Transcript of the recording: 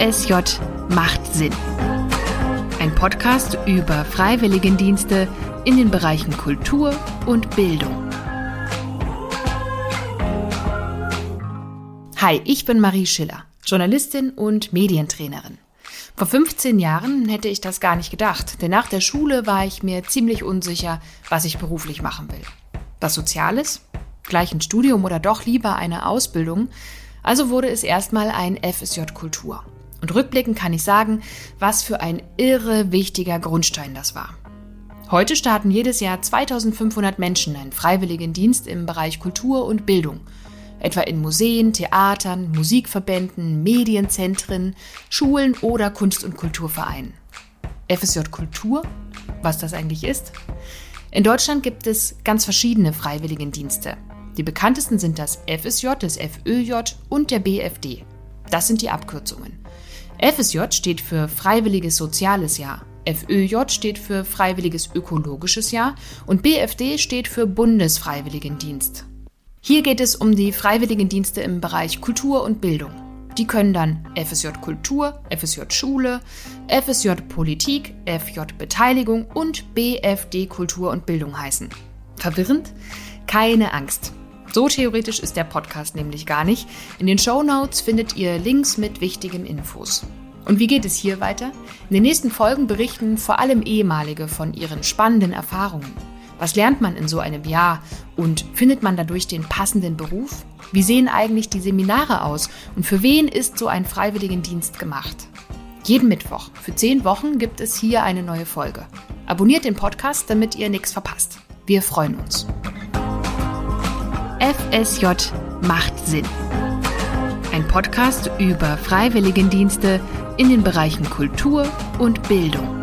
FSJ macht Sinn. Ein Podcast über Freiwilligendienste in den Bereichen Kultur und Bildung. Hi, ich bin Marie Schiller, Journalistin und Medientrainerin. Vor 15 Jahren hätte ich das gar nicht gedacht, denn nach der Schule war ich mir ziemlich unsicher, was ich beruflich machen will. Was Soziales? Gleich ein Studium oder doch lieber eine Ausbildung? Also wurde es erstmal ein FSJ Kultur. Und rückblickend kann ich sagen, was für ein irre wichtiger Grundstein das war. Heute starten jedes Jahr 2500 Menschen einen freiwilligen Dienst im Bereich Kultur und Bildung. Etwa in Museen, Theatern, Musikverbänden, Medienzentren, Schulen oder Kunst- und Kulturvereinen. FSJ Kultur, was das eigentlich ist? In Deutschland gibt es ganz verschiedene Freiwilligendienste. Die bekanntesten sind das FSJ, das FÖJ und der BFD. Das sind die Abkürzungen. FSJ steht für Freiwilliges Soziales Jahr, FÖJ steht für Freiwilliges Ökologisches Jahr und BFD steht für Bundesfreiwilligendienst. Hier geht es um die Freiwilligendienste im Bereich Kultur und Bildung. Die können dann FSJ Kultur, FSJ Schule, FSJ Politik, FJ Beteiligung und BFD Kultur und Bildung heißen. Verwirrend? Keine Angst. So theoretisch ist der Podcast nämlich gar nicht. In den Show Notes findet ihr Links mit wichtigen Infos. Und wie geht es hier weiter? In den nächsten Folgen berichten vor allem ehemalige von ihren spannenden Erfahrungen. Was lernt man in so einem Jahr und findet man dadurch den passenden Beruf? Wie sehen eigentlich die Seminare aus und für wen ist so ein Freiwilligendienst gemacht? Jeden Mittwoch für zehn Wochen gibt es hier eine neue Folge. Abonniert den Podcast, damit ihr nichts verpasst. Wir freuen uns. FSJ macht Sinn. Ein Podcast über Freiwilligendienste in den Bereichen Kultur und Bildung.